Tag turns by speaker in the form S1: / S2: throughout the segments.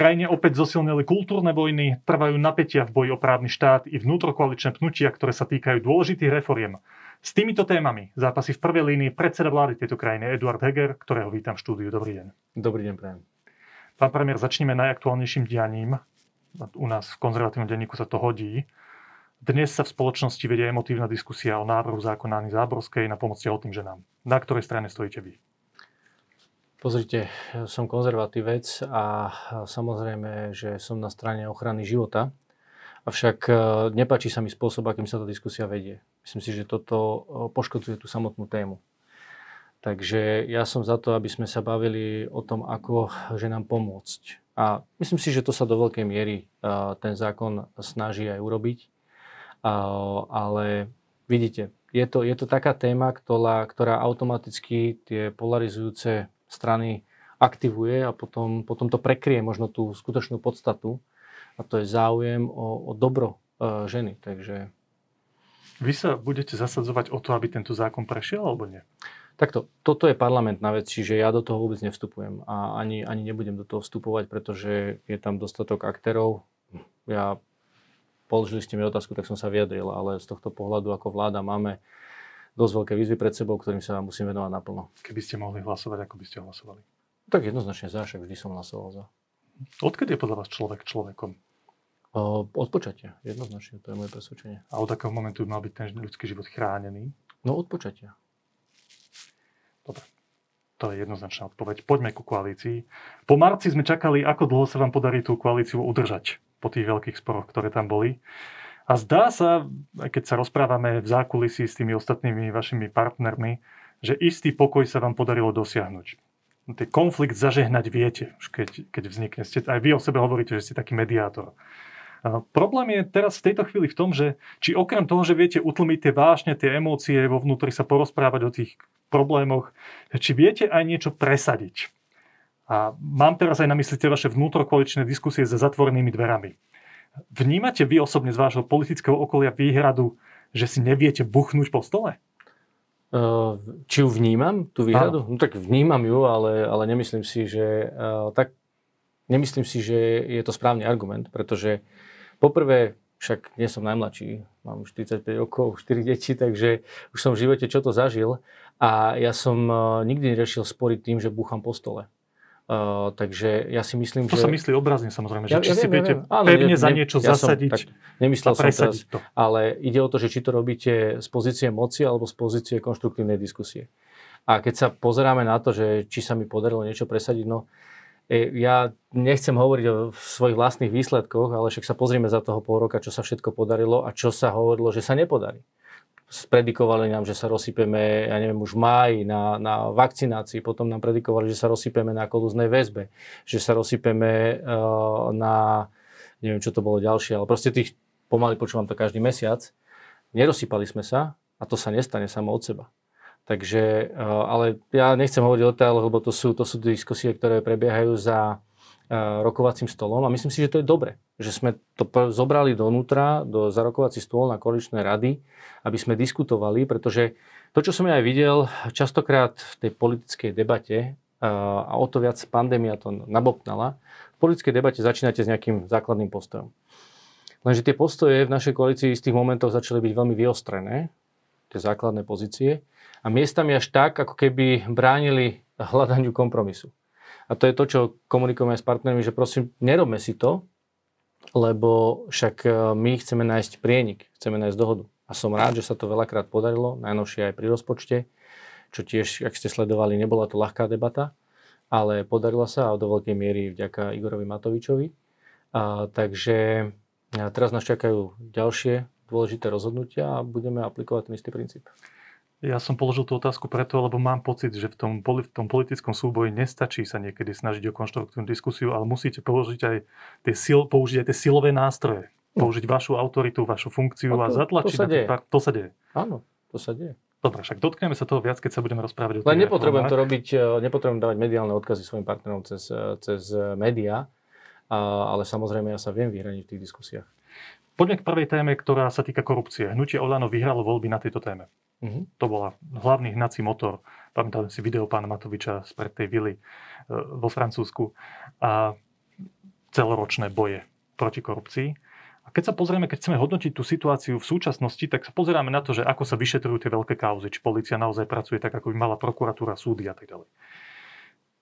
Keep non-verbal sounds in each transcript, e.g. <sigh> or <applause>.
S1: krajine opäť zosilnili kultúrne vojny, trvajú napätia v boji o právny štát i vnútrokoaličné pnutia, ktoré sa týkajú dôležitých reforiem. S týmito témami zápasy v prvej línii predseda vlády tejto krajiny Eduard Heger, ktorého vítam v štúdiu. Dobrý deň.
S2: Dobrý deň, prajem.
S1: Pán premiér, začneme najaktuálnejším dianím. U nás v konzervatívnom denníku sa to hodí. Dnes sa v spoločnosti vedie emotívna diskusia o návrhu zákona Ani Záborskej na pomoc tehotným ženám. Na ktorej strane stojíte vy?
S2: Pozrite, som konzervatívec a samozrejme, že som na strane ochrany života. Avšak e, nepáči sa mi spôsob, akým sa tá diskusia vedie. Myslím si, že toto e, poškodzuje tú samotnú tému. Takže ja som za to, aby sme sa bavili o tom, ako ženám pomôcť. A myslím si, že to sa do veľkej miery e, ten zákon snaží aj urobiť. Ale vidíte, je to, je to taká téma, ktorá, ktorá automaticky tie polarizujúce strany aktivuje a potom, potom to prekrie možno tú skutočnú podstatu a to je záujem o, o dobro e, ženy. Takže...
S1: Vy sa budete zasadzovať o to, aby tento zákon prešiel alebo nie?
S2: Takto, toto je parlamentná vec, čiže ja do toho vôbec nevstupujem a ani, ani nebudem do toho vstupovať, pretože je tam dostatok aktérov. Ja položili ste mi otázku, tak som sa vyjadril, ale z tohto pohľadu ako vláda máme dosť veľké výzvy pred sebou, ktorým sa musím venovať naplno.
S1: Keby ste mohli hlasovať, ako by ste hlasovali?
S2: Tak jednoznačne za, však vždy som hlasoval za.
S1: Odkedy je podľa vás človek človekom?
S2: Od počatia, jednoznačne, to je moje presvedčenie.
S1: A od akého momentu mal byť ten ľudský život chránený?
S2: No od počatia.
S1: Dobre. To je jednoznačná odpoveď. Poďme ku koalícii. Po marci sme čakali, ako dlho sa vám podarí tú koalíciu udržať po tých veľkých sporoch, ktoré tam boli. A zdá sa, keď sa rozprávame v zákulisí s tými ostatnými vašimi partnermi, že istý pokoj sa vám podarilo dosiahnuť. Ten konflikt zažehnať viete, keď, keď vznikne. Ste, aj vy o sebe hovoríte, že ste taký mediátor. A problém je teraz v tejto chvíli v tom, že či okrem toho, že viete utlmiť tie vášne, tie emócie vo vnútri sa porozprávať o tých problémoch, či viete aj niečo presadiť. A mám teraz aj na mysli tie vaše vnútrokoličné diskusie za zatvorenými dverami. Vnímate vy osobne z vášho politického okolia výhradu, že si neviete buchnúť po stole?
S2: Či ju vnímam, tú výhradu? Áno. No tak vnímam ju, ale, ale nemyslím si, že tak nemyslím si, že je to správny argument, pretože poprvé však nie som najmladší, mám 45 rokov, 4 deti, takže už som v živote čo to zažil a ja som nikdy neriešil sporiť tým, že búcham po stole. Uh, takže ja si myslím,
S1: to že... To sa myslí obrazne samozrejme, že ja, či ja si viete ja Áno, pevne ne, za niečo ja zasadiť som, tak,
S2: nemyslel som teraz, to. Ale ide o to, že či to robíte z pozície moci alebo z pozície konštruktívnej diskusie. A keď sa pozeráme na to, že či sa mi podarilo niečo presadiť, no e, ja nechcem hovoriť o svojich vlastných výsledkoch, ale však sa pozrieme za toho pol roka, čo sa všetko podarilo a čo sa hovorilo, že sa nepodarí predikovali nám, že sa rozsypeme, ja neviem, už v máji na, na vakcinácii, potom nám predikovali, že sa rozsypeme na kolúznej väzbe, že sa rozsypeme uh, na, neviem, čo to bolo ďalšie, ale proste tých, pomaly počúvam to každý mesiac, nerozsypali sme sa a to sa nestane samo od seba. Takže, uh, ale ja nechcem hovoriť o detailoch, lebo to sú, to sú diskusie, ktoré prebiehajú za rokovacím stolom a myslím si, že to je dobre, že sme to zobrali donútra, do, za rokovací stôl na koaličné rady, aby sme diskutovali, pretože to, čo som ja aj videl častokrát v tej politickej debate, a o to viac pandémia to nabopnala, v politickej debate začínate s nejakým základným postojom. Lenže tie postoje v našej koalícii z tých momentov začali byť veľmi vyostrené, tie základné pozície, a miestami až tak, ako keby bránili hľadaniu kompromisu. A to je to, čo komunikujeme s partnermi, že prosím, nerobme si to, lebo však e, my chceme nájsť prienik, chceme nájsť dohodu. A som rád, že sa to veľakrát podarilo, najnovšie aj pri rozpočte, čo tiež, ak ste sledovali, nebola to ľahká debata, ale podarila sa a do veľkej miery vďaka Igorovi Matovičovi. A, takže a teraz nás čakajú ďalšie dôležité rozhodnutia a budeme aplikovať ten istý princíp.
S1: Ja som položil tú otázku preto, lebo mám pocit, že v tom, v tom politickom súboji nestačí sa niekedy snažiť o konštruktívnu diskusiu, ale musíte použiť aj tie, sil, použiť aj tie silové nástroje. Hm. Použiť vašu autoritu, vašu funkciu a, to, a zatlačiť
S2: to sa deje.
S1: To sa deje.
S2: Áno, to sa deje.
S1: Dobre, však dotkneme sa toho viac, keď sa budeme rozprávať o
S2: Len nepotrebujem to robiť, e, nepotrebujem dávať mediálne odkazy svojim partnerom cez, e, cez médiá, ale samozrejme ja sa viem vyhraniť v tých diskusiách.
S1: Poďme k prvej téme, ktorá sa týka korupcie. Hnutie Olano vyhralo voľby na tejto téme. Uh-huh. To bola hlavný hnací motor. Pamätám si video pána Matoviča z pred tej vily e, vo Francúzsku. A celoročné boje proti korupcii. A keď sa pozrieme, keď chceme hodnotiť tú situáciu v súčasnosti, tak sa pozeráme na to, že ako sa vyšetrujú tie veľké kauzy, či policia naozaj pracuje tak, ako by mala prokuratúra, súdy a tak ďalej.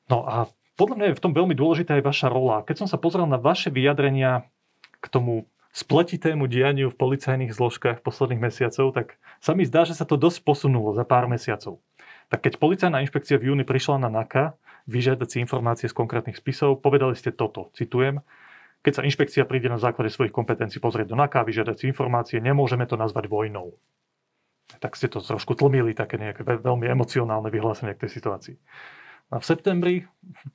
S1: No a podľa mňa je v tom veľmi dôležitá aj vaša rola. Keď som sa pozrel na vaše vyjadrenia k tomu spletitému dianiu v policajných zložkách posledných mesiacov, tak sa mi zdá, že sa to dosť posunulo za pár mesiacov. Tak keď policajná inšpekcia v júni prišla na NAKA vyžiadať si informácie z konkrétnych spisov, povedali ste toto, citujem, keď sa inšpekcia príde na základe svojich kompetencií pozrieť do NAKA, vyžiadať si informácie, nemôžeme to nazvať vojnou. Tak ste to trošku tlmili, také nejaké veľmi emocionálne vyhlásenie k tej situácii. A v septembri,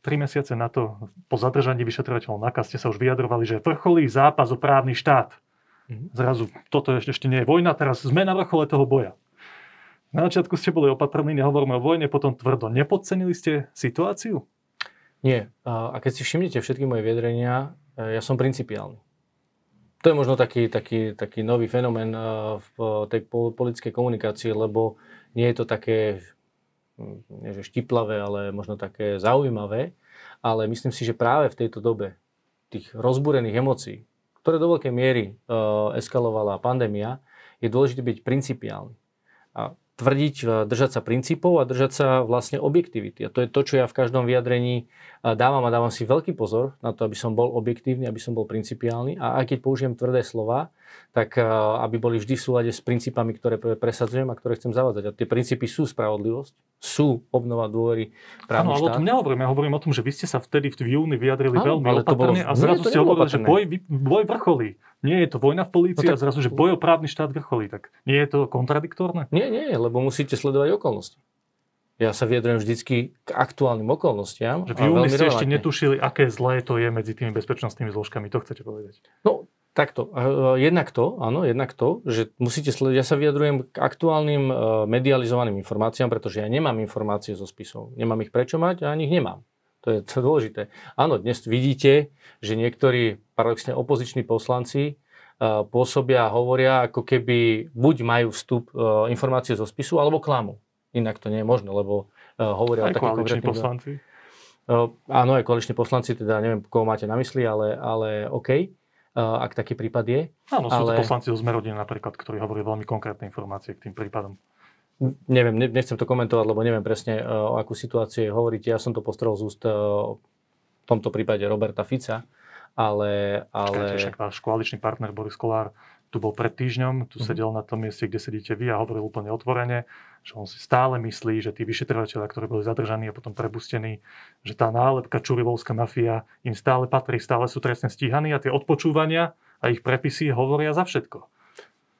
S1: tri mesiace na to, po zadržaní vyšetrovateľov NAKA, ste sa už vyjadrovali, že vrcholí zápas o právny štát. Mhm. Zrazu, toto ešte, ešte nie je vojna, teraz sme na vrchole toho boja. Na začiatku ste boli opatrní, nehovoríme o vojne, potom tvrdo. Nepodcenili ste situáciu?
S2: Nie. A keď si všimnete všetky moje vyjadrenia, e, ja som principiálny. To je možno taký, taký, taký nový fenomén e, v tej politickej komunikácii, lebo nie je to také, nie že štiplavé, ale možno také zaujímavé. Ale myslím si, že práve v tejto dobe tých rozbúrených emócií, ktoré do veľkej miery uh, eskalovala pandémia, je dôležité byť principiálny. A tvrdiť, e, držať sa princípov a držať sa vlastne objektivity. A to je to, čo ja v každom vyjadrení e, dávam a dávam si veľký pozor na to, aby som bol objektívny, aby som bol principiálny. A aj keď použijem tvrdé slova, tak e, aby boli vždy v súlade s princípami, ktoré presadzujem a ktoré chcem zavádzať. A tie princípy sú spravodlivosť, sú obnova dôvery právny
S1: Áno, ale
S2: o
S1: tom nehovorím. Ja hovorím o tom, že vy ste sa vtedy v júni vyjadrili Áno, veľmi opatrne bolo, a zrazu ste hovorili, že boj, boj vrcholí nie je to vojna v polícii no tak... a zrazu, že boj o právny štát vrcholí. Tak nie je to kontradiktorné?
S2: Nie, nie, lebo musíte sledovať okolnosti. Ja sa vyjadrujem vždycky k aktuálnym okolnostiam.
S1: Že v júni ste ešte netušili, aké zlé to je medzi tými bezpečnostnými zložkami. To chcete povedať?
S2: No, takto. Jednak to, áno, jednak to, že musíte sledovať. Ja sa vyjadrujem k aktuálnym e, medializovaným informáciám, pretože ja nemám informácie zo spisov. Nemám ich prečo mať a ani ich nemám. To je to dôležité. Áno, dnes vidíte, že niektorí paradoxne opoziční poslanci uh, pôsobia a hovoria, ako keby buď majú vstup informácie zo spisu, alebo klamu. Inak to nie je možné, lebo hovoria
S1: aj o takých konkrétnych... poslanci?
S2: Áno, aj koaliční poslanci, teda neviem, koho máte na mysli, ale, ale OK, ak taký prípad je.
S1: Áno, sú ale... to poslanci zo Zmerodiny napríklad, ktorí hovorí veľmi konkrétne informácie k tým prípadom
S2: neviem, nechcem to komentovať, lebo neviem presne, e, o akú situácii hovoríte. Ja som to postrel z úst e, v tomto prípade Roberta Fica, ale... ale...
S1: Však váš koaličný partner Boris Kolár tu bol pred týždňom, tu mm-hmm. sedel na tom mieste, kde sedíte vy a hovoril úplne otvorene, že on si stále myslí, že tí vyšetrovateľia, ktorí boli zadržaní a potom prepustení, že tá nálepka Čurilovská mafia im stále patrí, stále sú trestne stíhaní a tie odpočúvania a ich prepisy hovoria za všetko.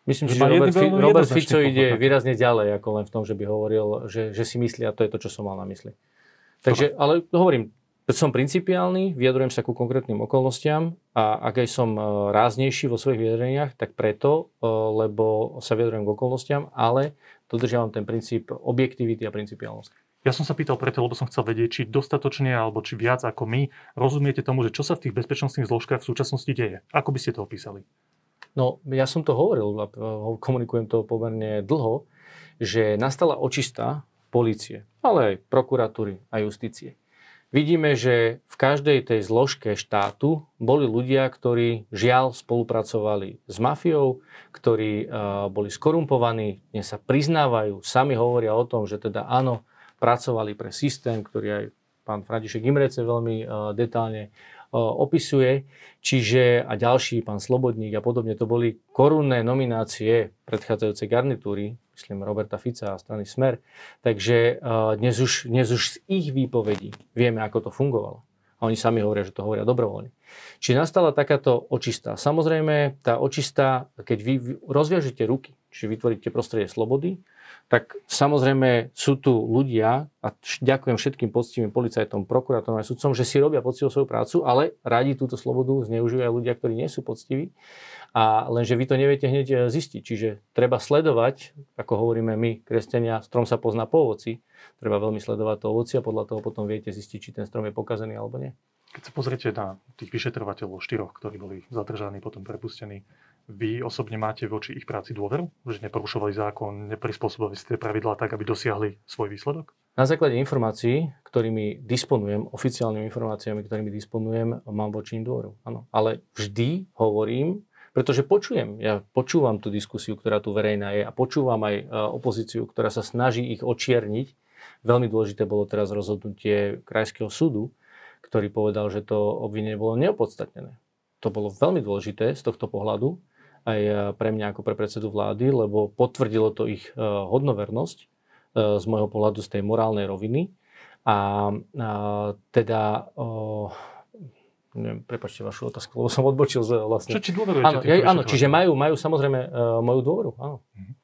S2: Myslím si, že Robert, Fi- Robert Fico ide výrazne ďalej, ako len v tom, že by hovoril, že, že si myslí a to je to, čo som mal na mysli. Takže, ale hovorím, som principiálny, vyjadrujem sa ku konkrétnym okolnostiam a ak aj som e, ráznejší vo svojich vyjadreniach, tak preto, e, lebo sa vyjadrujem k okolnostiam, ale dodržiavam ten princíp objektivity a principiálnosti.
S1: Ja som sa pýtal preto, lebo som chcel vedieť, či dostatočne alebo či viac ako my rozumiete tomu, že čo sa v tých bezpečnostných zložkách v súčasnosti deje. Ako by ste to opísali?
S2: No, ja som to hovoril, komunikujem to pomerne dlho, že nastala očista policie, ale aj prokuratúry a justície. Vidíme, že v každej tej zložke štátu boli ľudia, ktorí žiaľ spolupracovali s mafiou, ktorí uh, boli skorumpovaní, dnes sa priznávajú, sami hovoria o tom, že teda áno, pracovali pre systém, ktorý aj pán František Imrece veľmi uh, detálne opisuje. Čiže a ďalší, pán Slobodník a podobne, to boli korunné nominácie predchádzajúcej garnitúry, myslím Roberta Fica a strany Smer. Takže dnes už, dnes už z ich výpovedí vieme, ako to fungovalo. A oni sami hovoria, že to hovoria dobrovoľne. Čiže nastala takáto očistá. Samozrejme, tá očistá, keď vy rozviažete ruky, čiže vytvoríte prostredie slobody, tak samozrejme sú tu ľudia, a ďakujem všetkým poctivým policajtom, prokurátorom a sudcom, že si robia poctivo svoju prácu, ale radi túto slobodu zneužívajú ľudia, ktorí nie sú poctiví. A lenže vy to neviete hneď e, zistiť. Čiže treba sledovať, ako hovoríme my, kresťania, strom sa pozná po ovoci. Treba veľmi sledovať to ovoci a podľa toho potom viete zistiť, či ten strom je pokazený alebo nie.
S1: Keď sa pozriete na tých vyšetrovateľov štyroch, ktorí boli zadržaní, potom prepustení, Vy osobne máte voči ich práci dôveru? Že neporušovali zákon, neprispôsobili si tie pravidlá tak, aby dosiahli svoj výsledok?
S2: Na základe informácií, ktorými disponujem, oficiálnymi informáciami, ktorými disponujem, mám voči im dôveru. Áno. Ale vždy hovorím, pretože počujem, ja počúvam tú diskusiu, ktorá tu verejná je a počúvam aj e, opozíciu, ktorá sa snaží ich očierniť. Veľmi dôležité bolo teraz rozhodnutie Krajského súdu, ktorý povedal, že to obvinenie bolo neopodstatnené. To bolo veľmi dôležité z tohto pohľadu, aj e, pre mňa ako pre predsedu vlády, lebo potvrdilo to ich e, hodnovernosť z môjho pohľadu z tej morálnej roviny. A, a teda, o, neviem, prepačte vašu otázku, lebo som odbočil z vlastne...
S1: Čo či dôverujete?
S2: Áno, ja, áno čiže majú, majú samozrejme uh, moju dôveru, áno. Mm-hmm.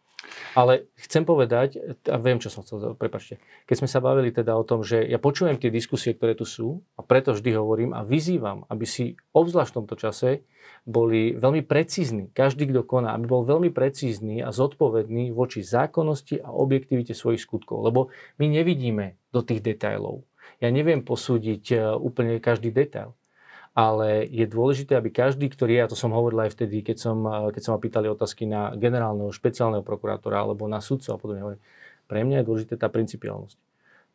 S2: Ale chcem povedať, a viem, čo som chcel, prepačte, keď sme sa bavili teda o tom, že ja počujem tie diskusie, ktoré tu sú a preto vždy hovorím a vyzývam, aby si obzvlášť v tomto čase boli veľmi precízni, každý, kto koná, aby bol veľmi precízny a zodpovedný voči zákonnosti a objektivite svojich skutkov, lebo my nevidíme do tých detailov. Ja neviem posúdiť e, úplne každý detail ale je dôležité, aby každý, ktorý, ja to som hovoril aj vtedy, keď som, keď som ma pýtali otázky na generálneho, špeciálneho prokurátora alebo na sudcov a podobne, pre mňa je dôležité tá principiálnosť.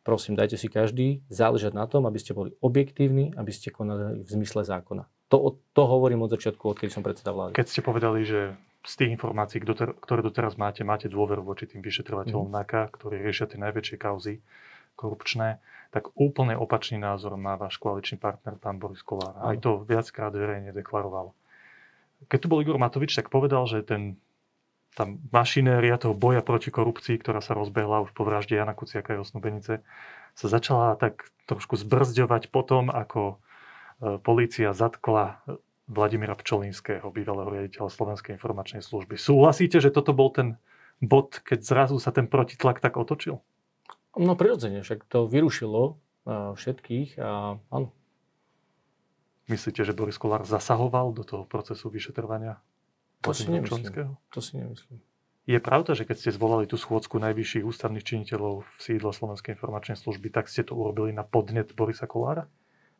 S2: Prosím, dajte si každý záležať na tom, aby ste boli objektívni, aby ste konali v zmysle zákona. To, to hovorím od začiatku, odkedy som predseda vlády.
S1: Keď ste povedali, že z tých informácií, ktoré doteraz máte, máte dôveru voči tým vyšetrovateľom mm. NAKA, ktorí riešia tie najväčšie kauzy korupčné, tak úplne opačný názor má váš koaličný partner, pán Boris Kolár. Aj to viackrát verejne deklaroval. Keď tu bol Igor Matovič, tak povedal, že ten, tá mašinéria toho boja proti korupcii, ktorá sa rozbehla už po vražde Jana Kuciaka a Osnubenice, sa začala tak trošku zbrzďovať potom, ako e, polícia zatkla Vladimíra Pčolinského, bývalého riaditeľa Slovenskej informačnej služby. Súhlasíte, že toto bol ten bod, keď zrazu sa ten protitlak tak otočil?
S2: No prirodzene, však to vyrušilo všetkých a áno.
S1: Myslíte, že Boris Kolár zasahoval do toho procesu vyšetrovania?
S2: To si nemyslím. To si nemyslím.
S1: Je pravda, že keď ste zvolali tú schôdzku najvyšších ústavných činiteľov v sídle Slovenskej informačnej služby, tak ste to urobili na podnet Borisa Kolára?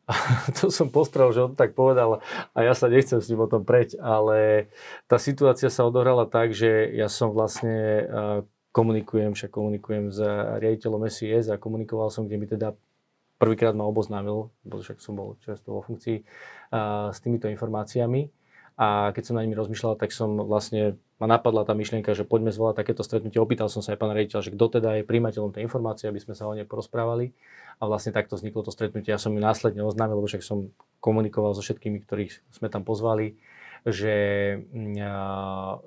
S1: <laughs>
S2: to som postrel, že on tak povedal a ja sa nechcem s ním o tom preť, ale tá situácia sa odohrala tak, že ja som vlastne komunikujem, však komunikujem s riaditeľom SIS a komunikoval som, kde mi teda prvýkrát ma oboznámil, lebo však som bol často vo funkcii, a, s týmito informáciami. A keď som na nimi rozmýšľal, tak som vlastne, ma napadla tá myšlienka, že poďme zvolať takéto stretnutie. Opýtal som sa aj pána riaditeľa, že kto teda je príjmateľom tej informácie, aby sme sa o nej porozprávali. A vlastne takto vzniklo to stretnutie. Ja som ju následne oznámil, lebo však som komunikoval so všetkými, ktorých sme tam pozvali že, mm,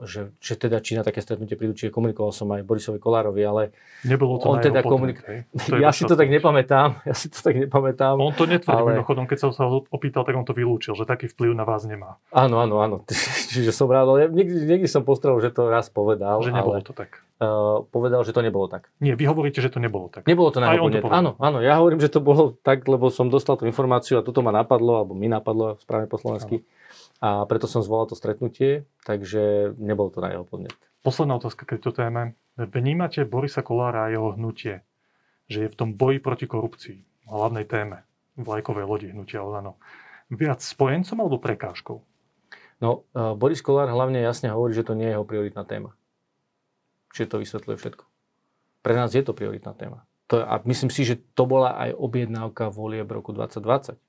S2: že, že teda či na také stretnutie prídu, čiže komunikoval som aj Borisovi Kolárovi, ale
S1: Nebolo to
S2: on teda komunikoval. <laughs> Ja si to tak nepamätám, <laughs> ja si to tak nepamätám.
S1: On to netvrdí ale... mimochodom, keď som sa ho opýtal, tak on to vylúčil, že taký vplyv na vás nemá.
S2: Áno, áno, áno. <laughs> Čiže som rád, ale niekdy, niekdy som postrel, že to raz povedal.
S1: Že nebolo ale... to tak.
S2: Uh, povedal, že to nebolo tak.
S1: Nie, vy hovoríte, že to nebolo tak.
S2: Nebolo to na Áno, áno, ja hovorím, že to bolo tak, lebo som dostal tú informáciu a toto ma napadlo, alebo mi napadlo správne po slovensky. Áno a preto som zvolal to stretnutie, takže nebol to na jeho podnet.
S1: Posledná otázka k tejto téme. Vnímate Borisa Kolára a jeho hnutie, že je v tom boji proti korupcii, hlavnej téme vlajkovej lodi hnutia Olano, viac spojencom alebo prekážkou?
S2: No, uh, Boris Kolár hlavne jasne hovorí, že to nie je jeho prioritná téma. Čiže to vysvetľuje všetko. Pre nás je to prioritná téma. To, a myslím si, že to bola aj objednávka volie v roku 2020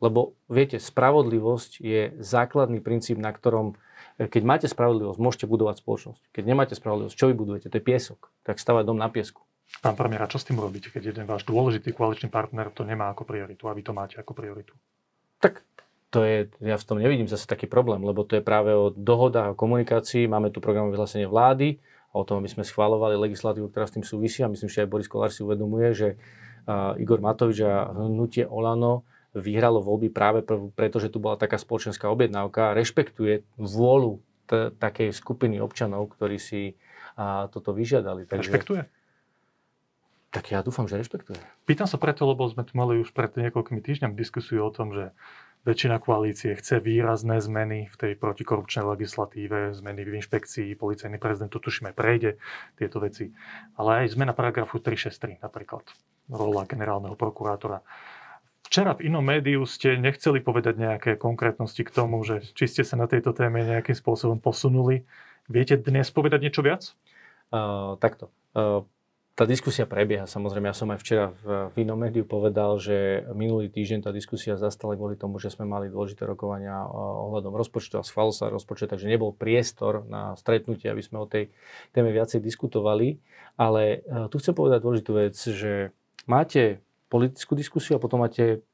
S2: lebo viete, spravodlivosť je základný princíp, na ktorom, e, keď máte spravodlivosť, môžete budovať spoločnosť. Keď nemáte spravodlivosť, čo vy budujete? To je piesok. Tak stavať dom na piesku.
S1: Pán premiér, a čo s tým robíte, keď jeden váš dôležitý koaličný partner to nemá ako prioritu a vy to máte ako prioritu?
S2: Tak to je, ja v tom nevidím zase taký problém, lebo to je práve o dohodách, o komunikácii. Máme tu program vyhlásenie vlády a o tom, aby sme schválovali legislatívu, ktorá s tým súvisí. A myslím, že aj Boris Kolár si uvedomuje, že uh, Igor Matovič a hnutie Olano vyhralo voľby práve preto, že tu bola taká spoločenská objednávka a rešpektuje vôľu t- takej skupiny občanov, ktorí si a, toto vyžiadali.
S1: Takže, rešpektuje?
S2: Tak ja dúfam, že rešpektuje.
S1: Pýtam sa preto, lebo sme tu mali už pred niekoľkými týždňami diskusiu o tom, že väčšina koalície chce výrazné zmeny v tej protikorupčnej legislatíve, zmeny v inšpekcii, policajný prezident to tušíme prejde, tieto veci. Ale aj zmena paragrafu 363 napríklad, rola generálneho prokurátora Včera v inom médiu ste nechceli povedať nejaké konkrétnosti k tomu, že či ste sa na tejto téme nejakým spôsobom posunuli. Viete dnes povedať niečo viac?
S2: Uh, takto. Uh, tá diskusia prebieha. Samozrejme, ja som aj včera v, v inom médiu povedal, že minulý týždeň tá diskusia zastala kvôli tomu, že sme mali dôležité rokovania ohľadom rozpočtu a schválil sa rozpočet, takže nebol priestor na stretnutie, aby sme o tej téme viacej diskutovali. Ale tu chcem povedať dôležitú vec, že máte politickú diskusiu a potom máte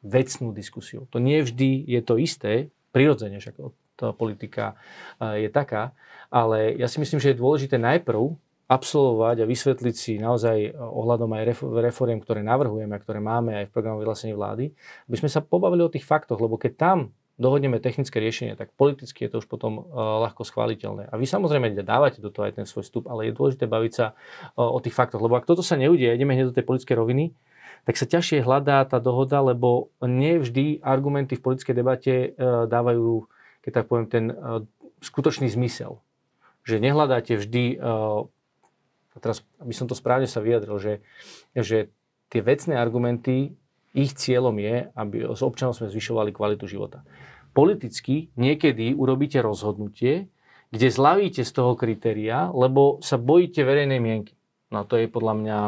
S2: vecnú diskusiu. To nie vždy je to isté, prirodzene, však tá politika uh, je taká, ale ja si myslím, že je dôležité najprv absolvovať a vysvetliť si naozaj ohľadom aj reforiem, ktoré navrhujeme a ktoré máme aj v programu vyhlásení vlády, aby sme sa pobavili o tých faktoch, lebo keď tam dohodneme technické riešenie, tak politicky je to už potom uh, ľahko schváliteľné. A vy samozrejme dávate do toho aj ten svoj vstup, ale je dôležité baviť sa o tých faktoch, lebo ak toto sa neudie, ideme hneď do tej politickej roviny, tak sa ťažšie hľadá tá dohoda, lebo nie vždy argumenty v politickej debate uh, dávajú, keď tak poviem, ten uh, skutočný zmysel. Že nehľadáte vždy uh, a teraz, aby som to správne sa vyjadril, že, že tie vecné argumenty, ich cieľom je, aby s občanom sme zvyšovali kvalitu života. Politicky niekedy urobíte rozhodnutie, kde zlavíte z toho kritéria, lebo sa bojíte verejnej mienky. No to je podľa mňa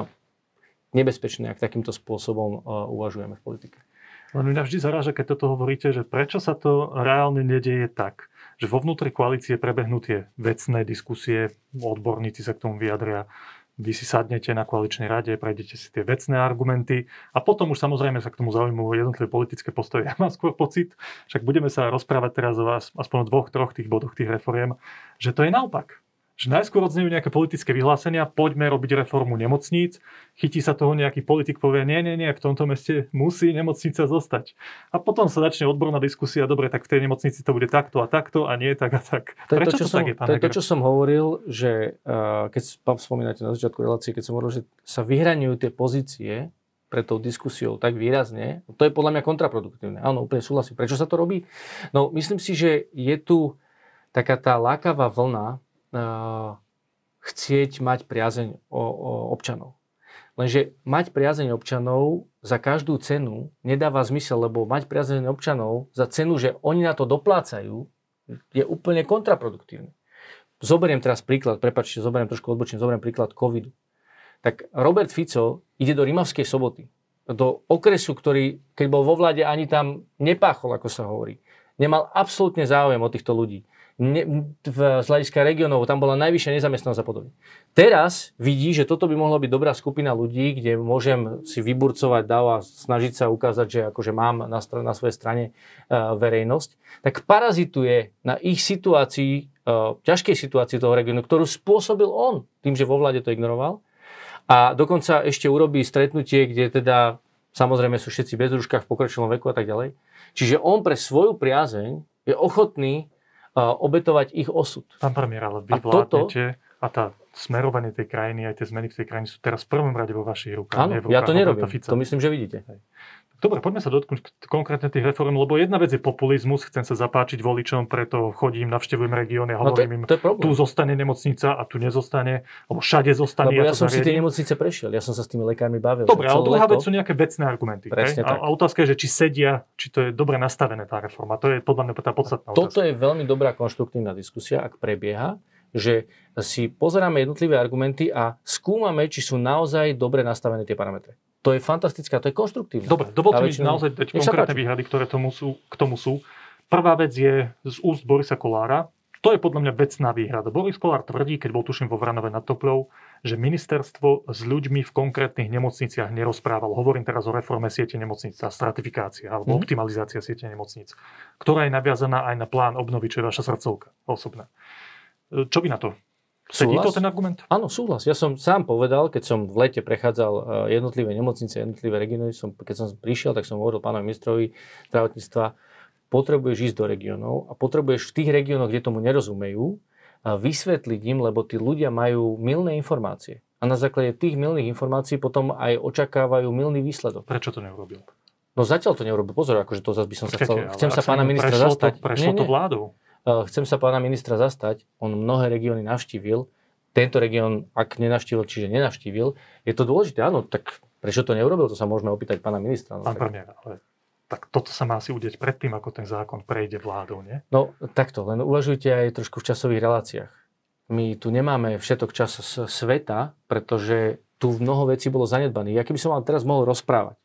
S2: nebezpečné, ak takýmto spôsobom uh, uvažujeme v politike.
S1: Len mňa vždy zaráža, keď toto hovoríte, že prečo sa to reálne nedieje tak že vo vnútri koalície prebehnú tie vecné diskusie, odborníci sa k tomu vyjadria, vy si sadnete na koaličnej rade, prejdete si tie vecné argumenty a potom už samozrejme sa k tomu zaujímajú jednotlivé politické postoje. <laughs> Ja mám skôr pocit, však budeme sa rozprávať teraz o vás aspoň o dvoch, troch tých bodoch tých reforiem, že to je naopak že najskôr odznejú nejaké politické vyhlásenia, poďme robiť reformu nemocníc, chytí sa toho nejaký politik, povie, nie, nie, nie, v tomto meste musí nemocnica zostať. A potom sa začne odborná diskusia, dobre, tak v tej nemocnici to bude takto a takto a nie tak a tak.
S2: To Prečo to, čo to som, tak je, pán To je to, čo som hovoril, že uh, keď spomínate na začiatku relácie, keď som hovoril, že sa vyhraňujú tie pozície pred tou diskusiou tak výrazne, to je podľa mňa kontraproduktívne. Áno, úplne súhlasím. Prečo sa to robí? No, myslím si, že je tu taká tá lákavá vlna, chcieť mať priazeň občanov. Lenže mať priazeň občanov za každú cenu nedáva zmysel, lebo mať priazeň občanov za cenu, že oni na to doplácajú, je úplne kontraproduktívne. Zoberiem teraz príklad, prepačte, zoberiem trošku odbočím, zoberiem príklad covidu. Tak Robert Fico ide do Rimavskej soboty, do okresu, ktorý, keď bol vo vláde, ani tam nepáchol, ako sa hovorí. Nemal absolútne záujem o týchto ľudí ne, v, z hľadiska regionov, tam bola najvyššia nezamestnanosť a podobne. Teraz vidí, že toto by mohla byť dobrá skupina ľudí, kde môžem si vyburcovať dáv a snažiť sa ukázať, že akože mám na, na svojej strane uh, verejnosť, tak parazituje na ich situácii, uh, ťažkej situácii toho regiónu, ktorú spôsobil on, tým, že vo vláde to ignoroval. A dokonca ešte urobí stretnutie, kde teda samozrejme sú všetci bez rúškach v pokročilom veku a tak ďalej. Čiže on pre svoju priazeň je ochotný obetovať ich osud.
S1: Pán premiér, ale vy a vládnete toto, a tá smerovanie tej krajiny, aj tie zmeny v tej krajine sú teraz v prvom rade vo vašich rukách.
S2: Áno, ja to nerobím. To myslím, že vidíte. Hej.
S1: Dobre, poďme sa dotknúť konkrétne tých reform, lebo jedna vec je populizmus, chcem sa zapáčiť voličom, preto chodím, navštevujem regióny a hovorím no to, to im, tu zostane nemocnica a tu nezostane, alebo všade zostane.
S2: Lebo ja, ja som si tie nemocnice prešiel, ja som sa s tými lekármi bavil.
S1: Dobre, ale druhá vec sú nejaké vecné argumenty. Presne a, a otázka je, že či sedia, či to je dobre nastavené tá reforma. To je podľa mňa tá podstatná
S2: Toto otázka. je veľmi dobrá konštruktívna diskusia, ak prebieha že si pozeráme jednotlivé argumenty a skúmame, či sú naozaj dobre nastavené tie parametre. To je fantastické to je konštruktívne.
S1: Dobre, dovolte mi naozaj dať konkrétne výhrady, ktoré tomu sú, k tomu sú. Prvá vec je z úst Borisa Kolára. To je podľa mňa vecná výhrada. Boris Kolár tvrdí, keď bol tuším vo Vranove nad Topľou, že ministerstvo s ľuďmi v konkrétnych nemocniciach nerozprávalo. Hovorím teraz o reforme siete nemocnic, a stratifikácia alebo mm. optimalizácia siete nemocnic, ktorá je naviazaná aj na plán obnovy, čo je vaša srdcovka osobná. Čo by na to? Sedí to ten argument?
S2: Áno, súhlas. Ja som sám povedal, keď som v lete prechádzal e, jednotlivé nemocnice, jednotlivé regióny, som, keď som prišiel, tak som hovoril pánovi ministrovi zdravotníctva, potrebuješ ísť do regiónov a potrebuješ v tých regiónoch, kde tomu nerozumejú, vysvetliť im, lebo tí ľudia majú milné informácie. A na základe tých milných informácií potom aj očakávajú milný výsledok.
S1: Prečo to neurobil?
S2: No zatiaľ to neurobil. Pozor, akože to zase by som Počkejte, sa chcel... Chcem sa pána ministra zastať.
S1: To, prešlo nie, to vládou.
S2: Eh, chcem sa pána ministra zastať. On mnohé regióny navštívil. Tento región, ak nenavštívil, čiže nenavštívil, je to dôležité. Áno, tak Prečo to neurobil? To sa môžeme opýtať pána ministra. No,
S1: Pán premiér, ale tak toto sa má asi udeť predtým, ako ten zákon prejde vládou, nie?
S2: no takto, len uvažujte aj trošku v časových reláciách. My tu nemáme všetok čas sveta, pretože tu mnoho vecí bolo zanedbaných. Ja keby som vám teraz mohol rozprávať,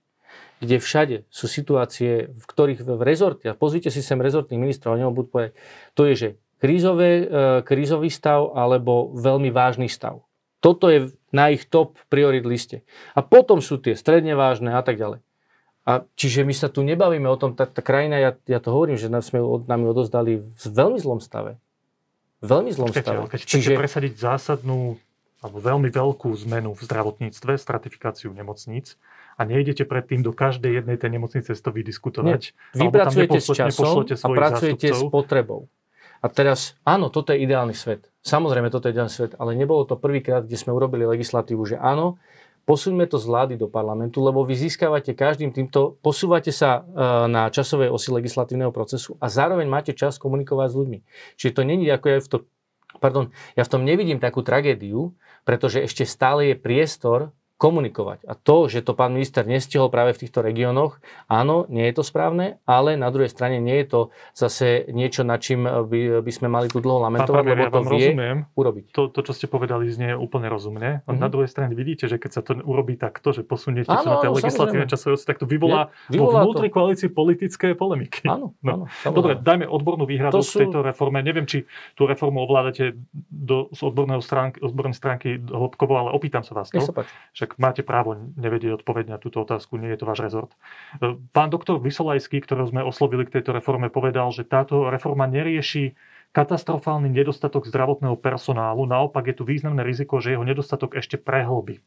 S2: kde všade sú situácie, v ktorých v rezorte, a pozrite si sem rezortných ministrov, oni vám budú povedať, to je, že krízové, e, krízový stav alebo veľmi vážny stav. Toto je na ich top priorit liste. A potom sú tie stredne vážne a tak ďalej. A čiže my sa tu nebavíme o tom, tá, tá krajina, ja, ja to hovorím, že nás sme od nami odozdali v veľmi zlom stave. Veľmi zlom
S1: Počkajte,
S2: stave.
S1: keď chcete presadiť zásadnú alebo veľmi veľkú zmenu v zdravotníctve, stratifikáciu nemocníc a nejdete predtým do každej jednej tej nemocnice to vydiskutovať.
S2: Vy
S1: alebo tam
S2: pracujete s časom a pracujete s
S1: zástupcov.
S2: potrebou. A teraz, áno, toto je ideálny svet. Samozrejme, toto je ideálny svet, ale nebolo to prvýkrát, kde sme urobili legislatívu, že áno, posuňme to z vlády do parlamentu, lebo vy získavate každým týmto, posúvate sa e, na časovej osi legislatívneho procesu a zároveň máte čas komunikovať s ľuďmi. Čiže to není ako ja v to, pardon, ja v tom nevidím takú tragédiu, pretože ešte stále je priestor komunikovať. A to, že to pán minister nestihol práve v týchto regiónoch, áno, nie je to správne, ale na druhej strane nie je to zase niečo, na čím by, by sme mali tu dlho lamentovať,
S1: premiér,
S2: lebo
S1: ja
S2: to vie
S1: rozumiem.
S2: urobiť.
S1: To, to, čo ste povedali, znie úplne rozumne. Mm-hmm.
S2: Mhm.
S1: Na druhej strane vidíte, že keď sa to urobí takto, že posuniete
S2: Áno,
S1: to na tej
S2: samozrejme.
S1: časovej tak to vyvolá,
S2: Je, vyvolá
S1: vo vnútri koalície politické polemiky.
S2: Áno,
S1: No.
S2: áno.
S1: Dobre, dajme odbornú výhradu
S2: To sú-
S1: tejto reforme. Neviem, či tú reformu ovládate do, z odborného stránky, odbornej stránky hĺbkovo, ale opýtam sa vás to.
S2: Nech sa páči.
S1: Však máte právo nevedieť odpoveď na túto otázku, nie je to váš rezort. Pán doktor Vysolajský, ktorého sme oslovili k tejto reforme, povedal, že táto reforma nerieši katastrofálny nedostatok zdravotného personálu, naopak je tu významné riziko, že jeho nedostatok ešte prehlbí.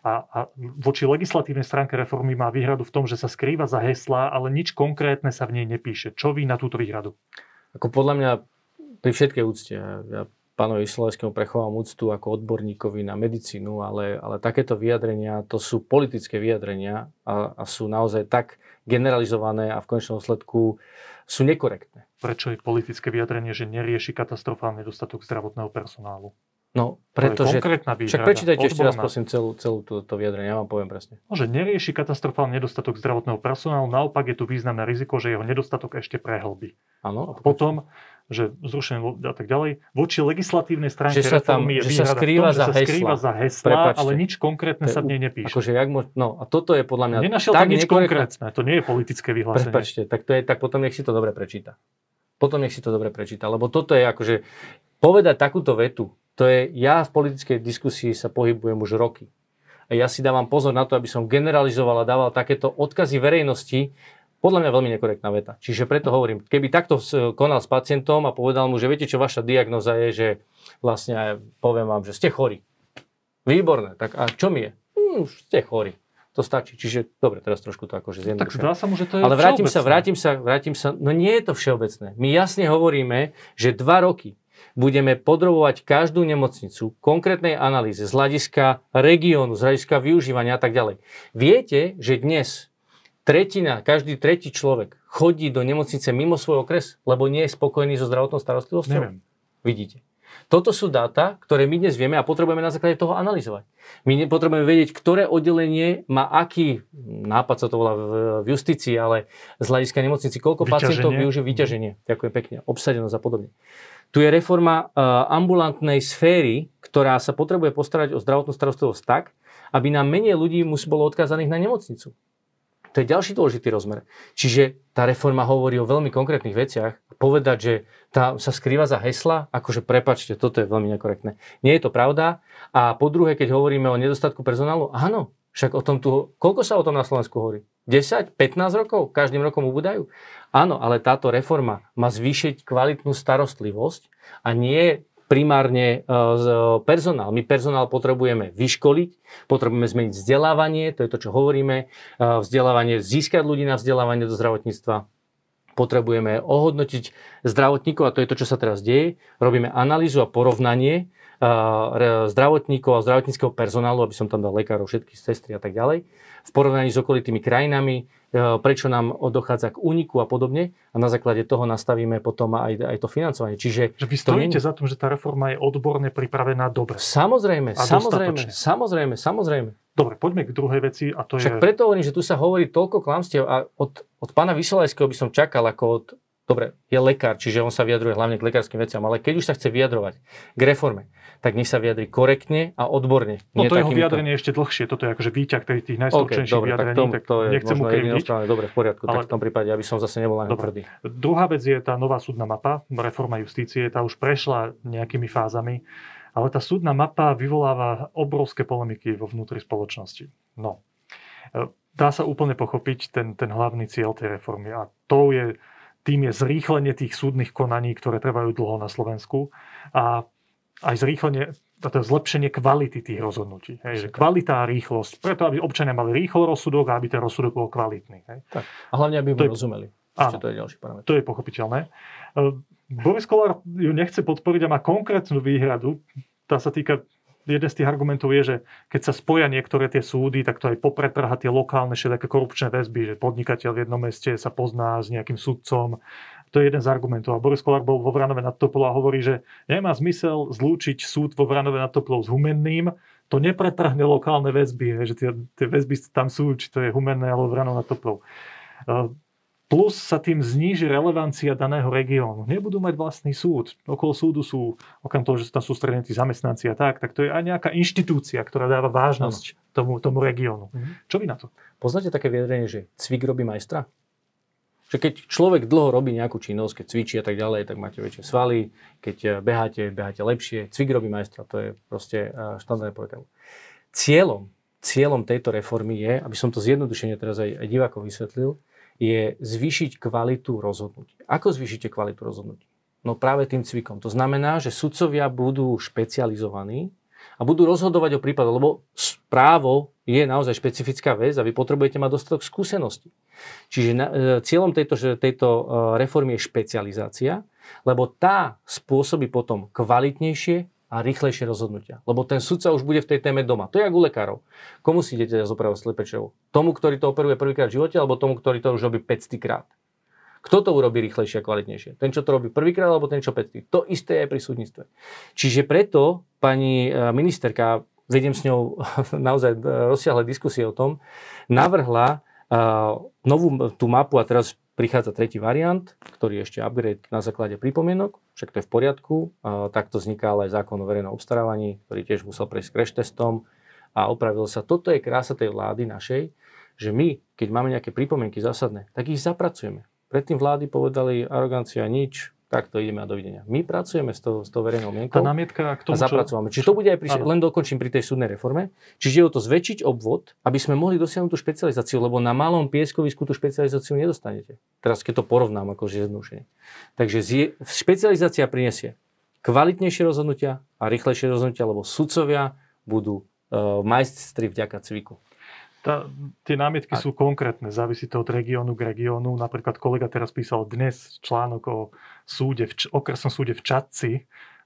S1: A, a voči legislatívnej stránke reformy má výhradu v tom, že sa skrýva za heslá, ale nič konkrétne sa v nej nepíše. Čo vy na túto výhradu?
S2: Ako podľa mňa pri všetkej úcte, ja pánovi Slovenskému prechovám úctu ako odborníkovi na medicínu, ale, ale takéto vyjadrenia, to sú politické vyjadrenia a, a sú naozaj tak generalizované a v konečnom sledku sú nekorektné.
S1: Prečo je politické vyjadrenie, že nerieši katastrofálny nedostatok zdravotného personálu?
S2: No,
S1: To
S2: pretože...
S1: konkrétna výhrada.
S2: Však prečítajte ešte raz
S1: odborná.
S2: prosím celú, celú túto vyjadrenie, ja vám poviem presne.
S1: No, že nerieši katastrofálny nedostatok zdravotného personálu, naopak je tu významné riziko, že jeho nedostatok ešte prehlbí.
S2: Áno,
S1: potom, že zrušenie a tak ďalej, voči legislatívnej stránke
S2: Že sa tam-
S1: je
S2: že sa skrýva
S1: tom, že
S2: za
S1: sa skrýva
S2: heslá.
S1: za heslá,
S2: Prepáčte.
S1: ale nič konkrétne
S2: To
S1: sa v nej nepíše.
S2: Akože jak môž... No a toto je podľa mňa
S1: Nenašiel
S2: tak
S1: tam nič
S2: nekorektné.
S1: konkrétne, to nie je politické vyhlásenie.
S2: Prepačte, tak to je, tak potom nech si to dobre prečíta. Potom nech si to dobre prečíta, lebo toto je akože povedať takúto vetu, to je, ja v politickej diskusii sa pohybujem už roky. A ja si dávam pozor na to, aby som generalizoval a dával takéto odkazy verejnosti, podľa mňa veľmi nekorektná veta. Čiže preto hovorím, keby takto s- konal s pacientom a povedal mu, že viete čo, vaša diagnoza je, že vlastne aj poviem vám, že ste chorí. Výborné, tak a čo mi je? Hm, ste chorí. To stačí. Čiže, dobre, teraz trošku to akože
S1: Tak
S2: zjednodušujem.
S1: zdá sa mu, že to je
S2: Ale vrátim sa, vrátim sa, vrátim sa. No nie je to všeobecné. My jasne hovoríme, že dva roky budeme podrobovať každú nemocnicu konkrétnej analýze z hľadiska regiónu, z hľadiska využívania a tak ďalej. Viete, že dnes tretina, každý tretí človek chodí do nemocnice mimo svoj okres, lebo nie je spokojný so zdravotnou starostlivosťou?
S1: Neviem.
S2: Vidíte. Toto sú dáta, ktoré my dnes vieme a potrebujeme na základe toho analyzovať. My potrebujeme vedieť, ktoré oddelenie má aký, nápad sa to volá v, v justícii, ale z hľadiska nemocnici, koľko
S1: Vyťaženie.
S2: pacientov využije vyťaženie. Ďakujem pekne. Obsadenosť a podobne. Tu je reforma uh, ambulantnej sféry, ktorá sa potrebuje postarať o zdravotnú starostlivosť tak, aby nám menej ľudí bolo odkázaných na nemocnicu. To je ďalší dôležitý rozmer. Čiže tá reforma hovorí o veľmi konkrétnych veciach. Povedať, že tá sa skrýva za hesla, akože prepačte, toto je veľmi nekorektné. Nie je to pravda. A po druhé, keď hovoríme o nedostatku personálu, áno, však o tom tu, koľko sa o tom na Slovensku hovorí? 10, 15 rokov? Každým rokom ubúdajú? Áno, ale táto reforma má zvýšiť kvalitnú starostlivosť a nie primárne e, personál. My personál potrebujeme vyškoliť, potrebujeme zmeniť vzdelávanie, to je to, čo hovoríme, e, vzdelávanie, získať ľudí na vzdelávanie do zdravotníctva, potrebujeme ohodnotiť zdravotníkov, a to je to, čo sa teraz deje. Robíme analýzu a porovnanie zdravotníkov a zdravotníckého personálu, aby som tam dal lekárov, všetky sestry a tak ďalej, v porovnaní s okolitými krajinami, e, prečo nám dochádza k úniku a podobne a na základe toho nastavíme potom aj, aj to financovanie. Čiže
S1: Že vy
S2: to
S1: stojíte
S2: nie-
S1: za tým, že tá reforma je odborne pripravená dobre.
S2: Samozrejme,
S1: A
S2: samozrejme, samozrejme, samozrejme.
S1: Dobre, poďme k druhej veci a to
S2: Však
S1: je...
S2: preto hovorím, že tu sa hovorí toľko klamstiev a od, od pána Vysolajského by som čakal ako od... Dobre, je lekár, čiže on sa vyjadruje hlavne k lekárskym veciam, ale keď už sa chce vyjadrovať k reforme, tak nech sa vyjadri korektne a odborne.
S1: No to jeho vyjadrenie je ešte dlhšie, toto je akože výťah tých, tých najstručnejších
S2: tak,
S1: vyjadrení,
S2: to,
S1: tak
S2: to je
S1: nechcem mu krivdiť.
S2: Dobre, v poriadku, tak
S1: Ale-
S2: v tom prípade, aby som zase nebol
S1: Dobre.
S2: tvrdý.
S1: Druhá vec je tá nová súdna mapa, reforma justície, tá už prešla nejakými fázami, ale tá súdna mapa vyvoláva obrovské polemiky vo vnútri spoločnosti. No, e, dá sa úplne pochopiť ten, ten hlavný cieľ tej reformy a to je, tým je zrýchlenie tých súdnych konaní, ktoré trvajú dlho na Slovensku a aj zrýchlenie, a to je zlepšenie kvality tých rozhodnutí. Hej, že kvalita a rýchlosť, preto aby občania mali rýchlo rozsudok a aby ten rozsudok bol kvalitný. Hej.
S2: A hlavne, aby mu rozumeli.
S1: Áno.
S2: To je ďalší parametr.
S1: To je pochopiteľné. E, Boris Kolár ju nechce podporiť a má konkrétnu výhradu. Tá sa týka, jeden z tých argumentov je, že keď sa spoja niektoré tie súdy, tak to aj popretrha tie lokálne všelijaké korupčné väzby, že podnikateľ v jednom meste sa pozná s nejakým sudcom. To je jeden z argumentov. A Boris Kolár bol vo Vranove nad Toplou a hovorí, že nemá zmysel zlúčiť súd vo Vranove nad Toplou s Humenným, to nepretrhne lokálne väzby, že tie, tie väzby tam sú, či to je Humenné alebo Vranov nad Toplou. Plus sa tým zníži relevancia daného regiónu. Nebudú mať vlastný súd. Okolo súdu sú, okrem toho, že sú tam sústredení tí zamestnanci a tak, tak to je aj nejaká inštitúcia, ktorá dáva vážnosť tomu, tomu regiónu.
S2: Mhm.
S1: Čo vy na to?
S2: Poznáte také vyjadrenie, že cvik robí majstra? Že keď človek dlho robí nejakú činnosť, keď cvičí a tak ďalej, tak máte väčšie svaly, keď eh, beháte, beháte lepšie. Cvik robí majstra, to je proste eh, štandardné povedal. Cieľom, cieľom tejto reformy je, aby som to zjednodušene teraz aj, aj divákov vysvetlil, je zvýšiť kvalitu rozhodnutí. Ako zvýšite kvalitu rozhodnutí? No práve tým cvikom. To znamená, že sudcovia budú špecializovaní a budú rozhodovať o prípadoch, lebo právo je naozaj špecifická vec a vy potrebujete mať dostatok skúseností. Čiže na, e, cieľom tejto, že tejto e, reformy je špecializácia, lebo tá spôsobí potom kvalitnejšie a rýchlejšie rozhodnutia. Lebo ten sudca už bude v tej téme doma. To je ako u lekárov. Komu si idete zopravovať slepečov? Tomu, ktorý to operuje prvýkrát v živote, alebo tomu, ktorý to už robí 500 krát? Kto to urobí rýchlejšie a kvalitnejšie? Ten, čo to robí prvýkrát, alebo ten, čo 500? To isté je pri súdnictve. Čiže preto pani e, ministerka, vediem s ňou <laughs> naozaj e, rozsiahle diskusie o tom, navrhla e, novú tú mapu a teraz prichádza tretí variant, ktorý je ešte upgrade na základe pripomienok, však to je v poriadku. Takto vzniká ale aj zákon o verejnom obstarávaní, ktorý tiež musel prejsť crash testom a opravil sa. Toto je krása tej vlády našej, že my, keď máme nejaké pripomienky zásadné, tak ich zapracujeme. Predtým vlády povedali arogancia nič, tak to ideme a dovidenia. My pracujeme s tou, s tou verejnou
S1: Tá
S2: mienkou
S1: námietka k
S2: a
S1: tomu, čo...
S2: zapracovame. Čiže to bude aj pri,
S1: Áno.
S2: len dokončím pri tej súdnej reforme. Čiže je o to zväčšiť obvod, aby sme mohli dosiahnuť tú špecializáciu, lebo na malom pieskovisku tú špecializáciu nedostanete. Teraz keď to porovnám akože zjednodušenie. Takže zie, špecializácia prinesie kvalitnejšie rozhodnutia a rýchlejšie rozhodnutia, lebo sudcovia budú uh, majstri vďaka cviku.
S1: Tá, tie námietky
S2: A-
S1: sú konkrétne, závisí to od regiónu k regiónu. Napríklad kolega teraz písal dnes článok o súde, v, okresnom súde v Čadci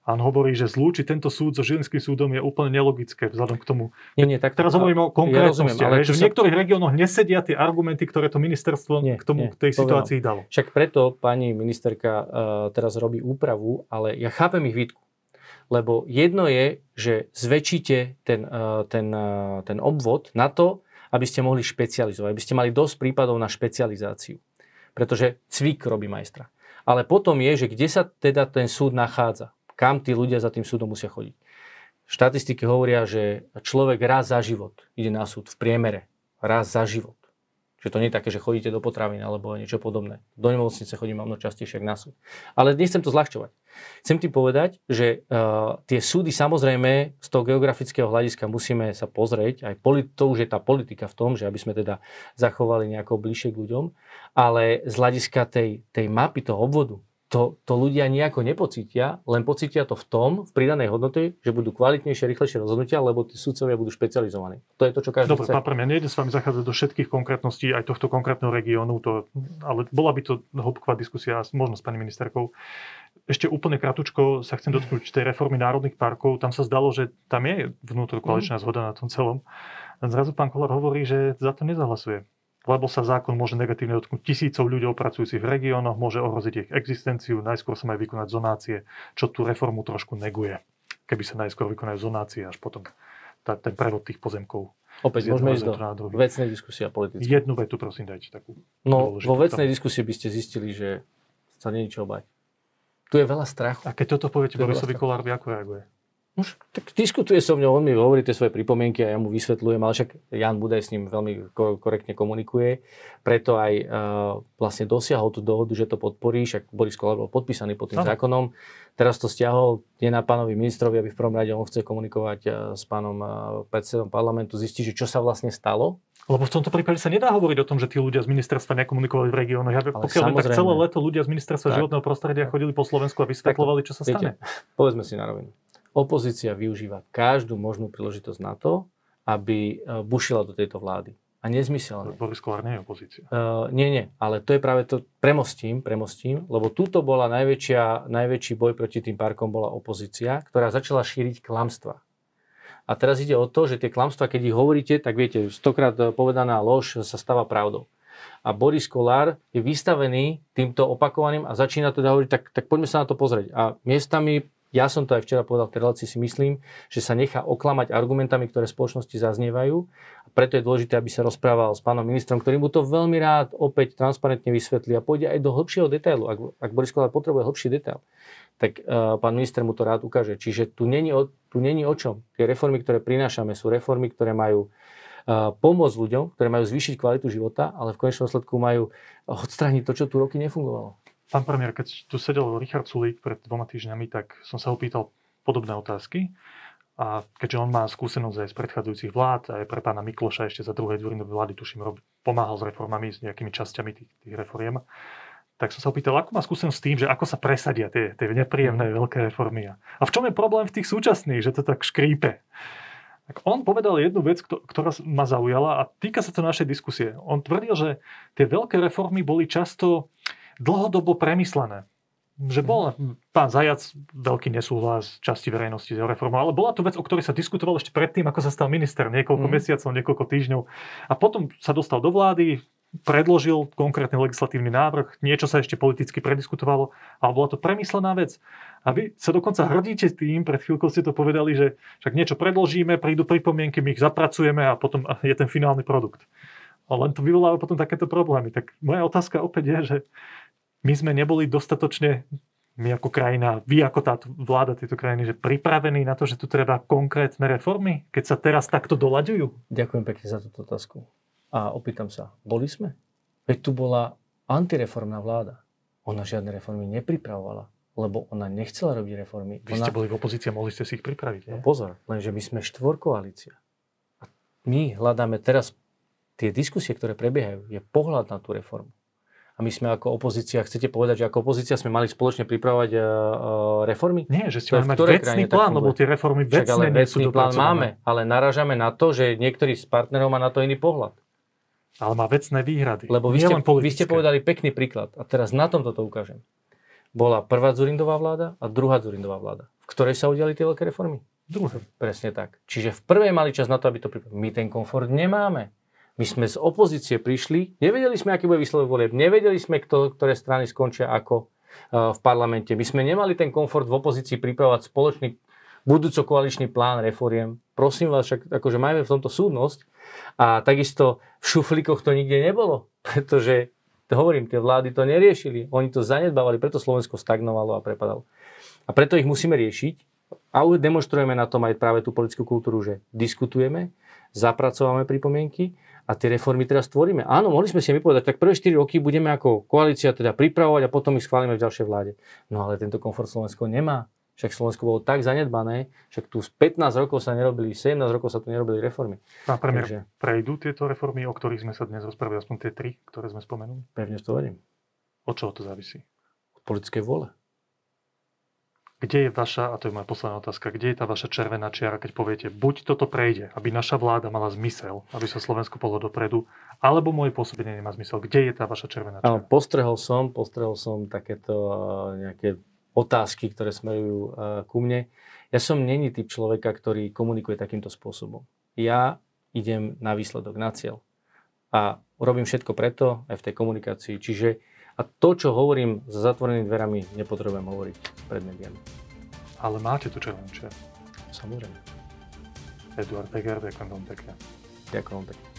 S1: a on hovorí, že zlúčiť tento súd so Žilinským súdom je úplne nelogické vzhľadom k tomu.
S2: Nie, nie, tak,
S1: Teraz hovorím o konkrétnosti,
S2: rozumiem, ale
S1: že v
S2: sa-
S1: niektorých regiónoch nesedia tie argumenty, ktoré to ministerstvo
S2: Nie,
S1: k tomu,
S2: nie,
S1: k tej situácii dalo.
S2: Však preto pani ministerka uh, teraz robí úpravu, ale ja chápem ich výtku. Lebo jedno je, že zväčšíte ten, uh, ten, uh, ten obvod na to, aby ste mohli špecializovať, aby ste mali dosť prípadov na špecializáciu. Pretože cvik robí majstra. Ale potom je, že kde sa teda ten súd nachádza. Kam tí ľudia za tým súdom musia chodiť. Štatistiky hovoria, že človek raz za život ide na súd v priemere. Raz za život. Čiže to nie je také, že chodíte do potravín alebo niečo podobné. Do nemocnice chodím možno častejšie na súd. Ale nechcem to zľahčovať. Chcem ti povedať, že uh, tie súdy samozrejme z toho geografického hľadiska musíme sa pozrieť, aj poli- to už je tá politika v tom, že aby sme teda zachovali nejako bližšie k ľuďom, ale z hľadiska tej, tej mapy, toho obvodu, to, to ľudia nejako nepocítia, len pocítia to v tom, v pridanej hodnote, že budú kvalitnejšie, rýchlejšie rozhodnutia, lebo tí sudcovia budú špecializovaní. To je to, čo každý
S1: Dobre,
S2: chce.
S1: pán premiér, nejdem s vami zachádzať do všetkých konkrétností aj tohto konkrétneho regiónu, to, ale bola by to hĺbková diskusia, možno s pani ministerkou. Ešte úplne kratučko sa chcem dotknúť tej reformy národných parkov. Tam sa zdalo, že tam je vnútrokoaličná zhoda na tom celom. Zrazu pán Kolár hovorí, že za to nezahlasuje lebo sa zákon môže negatívne dotknúť tisícov ľudí pracujúcich v regiónoch, môže ohroziť ich existenciu, najskôr sa majú vykonať zonácie, čo tú reformu trošku neguje, keby sa najskôr vykonajú zonácie, až potom tá, ten prevod tých pozemkov.
S2: Opäť môžeme ísť do vecnej diskusie a politické.
S1: Jednu vetu prosím dajte takú.
S2: No,
S1: dôležitú
S2: vo vecnej diskusii by ste zistili, že sa nie je čo obať. Tu je veľa strachu.
S1: A keď toto poviete Borisovi Kolárovi, ako reaguje?
S2: Už, tak diskutuje so mňou, on mi hovorí tie svoje pripomienky a ja mu vysvetľujem, ale však Jan Budaj s ním veľmi ko- korektne komunikuje, preto aj uh, vlastne dosiahol tú dohodu, že to podporí, však Boris Kolár bol podpísaný pod tým
S1: Áno.
S2: zákonom, teraz to stiahol, je na pánovi ministrovi, aby v prvom rade on chce komunikovať uh, s pánom uh, predsedom parlamentu, zistí, že čo sa vlastne stalo.
S1: Lebo v tomto prípade sa nedá hovoriť o tom, že tí ľudia z ministerstva nekomunikovali v regiónoch. Ja, pokiaľ viem, tak celé leto ľudia z ministerstva
S2: Tak.
S1: životného prostredia chodili po Slovensku a vysvetľovali, čo sa stane.
S2: Viete, povedzme si na rovinu. Opozícia využíva každú možnú príležitosť na to, aby uh, bušila do tejto vlády. A nezmyselne.
S1: Boris Kolár nie je opozícia.
S2: Uh, nie, nie, ale to je práve to, premostím, premostím, lebo túto bola najväčšia, najväčší boj proti tým parkom bola opozícia, ktorá začala šíriť klamstva. A teraz ide o to, že tie klamstva, keď ich hovoríte, tak viete, stokrát eh, povedaná lož sa stáva pravdou. A Boris Kolár je vystavený týmto opakovaným a začína teda hovoriť, tak, tak poďme sa na to pozrieť. A miestami, ja som to aj včera povedal v tej relácii, si myslím, že sa nechá oklamať argumentami, ktoré spoločnosti zaznievajú. A preto je dôležité, aby sa rozprával s pánom ministrom, ktorý mu to veľmi rád opäť transparentne vysvetlí a pôjde aj do hĺbšieho detailu. Ak, ak Boris Kolár potrebuje hĺbší detail, tak uh, pán minister mu to rád ukáže. Čiže tu není, o, tu není o čom. Tie reformy, ktoré prinášame, sú reformy, ktoré majú uh, pomôcť ľuďom, ktoré majú zvýšiť kvalitu života, ale v konečnom sledku majú odstrániť to, čo tu roky nefungovalo.
S1: Pán premiér, keď tu sedel Richard Sulík pred dvoma týždňami, tak som sa ho pýtal podobné otázky. A keďže on má skúsenosť aj z predchádzajúcich vlád, aj pre pána Mikloša ešte za druhej Dzurinovej vlády, tuším, pomáhal s reformami, s nejakými časťami tých, tých reforiem, tak som sa ho pýtal, ako má skúsenosť s tým, že ako sa presadia tie, tie nepríjemné veľké reformy. A v čom je problém v tých súčasných, že to tak škrípe? Tak on povedal jednu vec, kto- ktorá ma zaujala a týka sa to našej diskusie. On tvrdil, že tie veľké reformy boli často dlhodobo premyslené. Že bol pán Zajac veľký nesúhlas časti verejnosti s reformou, ale bola to vec, o ktorej sa diskutovalo ešte predtým, ako sa stal minister, niekoľko
S2: Mhm.
S1: mesiacov, niekoľko týždňov. A potom sa dostal do vlády, predložil konkrétny legislatívny návrh, niečo sa ešte politicky prediskutovalo, ale bola to premyslená vec. A vy sa dokonca hrdíte tým, pred chvíľkou ste to povedali, že však niečo predložíme, prídu pripomienky, my ich zapracujeme a potom je ten finálny produkt. Len to vyvoláva potom takéto problémy. Tak moja otázka opäť je, že my sme neboli dostatočne, my ako krajina, vy ako táto vláda tejto krajiny, že pripravení na to, že tu treba konkrétne reformy, keď sa teraz takto doľaďujú?
S2: Ďakujem pekne za túto otázku. A opýtam sa, boli sme? Veď tu bola antireformná vláda. Ona žiadne reformy nepripravovala, lebo ona nechcela robiť reformy.
S1: Vy
S2: ona...
S1: ste boli v opozícii a mohli ste si ich pripraviť.
S2: No
S1: Nie?
S2: pozor, lenže my sme štvorkoalícia. A my hľadáme teraz tie diskusie, ktoré prebiehajú, je pohľad na tú reformu. A my sme ako opozícia, chcete povedať, že ako opozícia sme mali spoločne pripravovať uh, reformy?
S1: Nie, že ste mali mať vecný plán, lebo tie reformy
S2: Však
S1: vecne
S2: ale
S1: nie sú
S2: plán máme, ale naražame na to, že niektorý z partnerov má na to iný pohľad.
S1: Ale má vecné výhrady.
S2: Lebo vy
S1: Nie
S2: ste, vy ste povedali pekný príklad a teraz na tomto to ukážem. Bola prvá Zurindová vláda a druhá Zurindová vláda. V ktorej sa udiali tie veľké reformy?
S1: Druhé.
S2: Presne tak. Čiže v prvej mali čas na to, aby to pripravili. My ten komfort nemáme. My sme z opozície prišli, nevedeli sme, aký bude výsledok volieb, nevedeli sme, kto, ktoré strany skončia ako uh, v parlamente. My sme nemali ten komfort v opozícii pripravovať spoločný budúco koaličný plán reforiem. Prosím vás, však akože máme v tomto súdnosť a takisto v šuflíkoch to nikde nebolo, pretože to hovorím, tie vlády to neriešili, oni to zanedbávali, preto Slovensko stagnovalo a prepadalo. A preto ich musíme riešiť a už demonstrujeme na tom aj práve tú politickú kultúru, že diskutujeme, zapracovávame pripomienky a tie reformy teraz tvoríme. Áno, mohli sme si my povedať, tak prvé 4 roky budeme ako koalícia teda pripravovať a potom ich schválime v ďalšej vláde. No ale tento komfort Slovensko nemá. Však Slovensko bolo tak zanedbané, však tu z 15 rokov sa nerobili, 17 rokov sa tu nerobili reformy.
S1: Pán premiér,
S2: Takže
S1: prejdú tieto reformy, o ktorých sme sa dnes rozprávali, aspoň tie tri, ktoré sme spomenuli?
S2: pevne to verím.
S1: Od čoho to závisí?
S2: Od politickej vôle.
S1: Kde je vaša, a to je moja posledná otázka, kde je tá vaša červená čiara, keď poviete, buď toto prejde, aby naša vláda mala zmysel, aby sa Slovensko pohlo dopredu, alebo moje pôsobenie nemá zmysel. Kde je tá vaša červená
S2: Áno,
S1: čiara?
S2: postrehol som, postrehol som takéto nejaké otázky, ktoré smerujú eh, ku mne. Ja som není typ človeka, ktorý komunikuje takýmto spôsobom. Ja idem na výsledok, na cieľ. A robím všetko preto, aj v tej komunikácii. Čiže a to, čo hovorím za zatvorenými dverami, nepotrebujem hovoriť pred médiami.
S1: Ale máte červenú čiaru.
S2: Samozrejme.
S1: Eduard Beger, ďakujem veľmi pekne.
S2: Ďakujem pekne.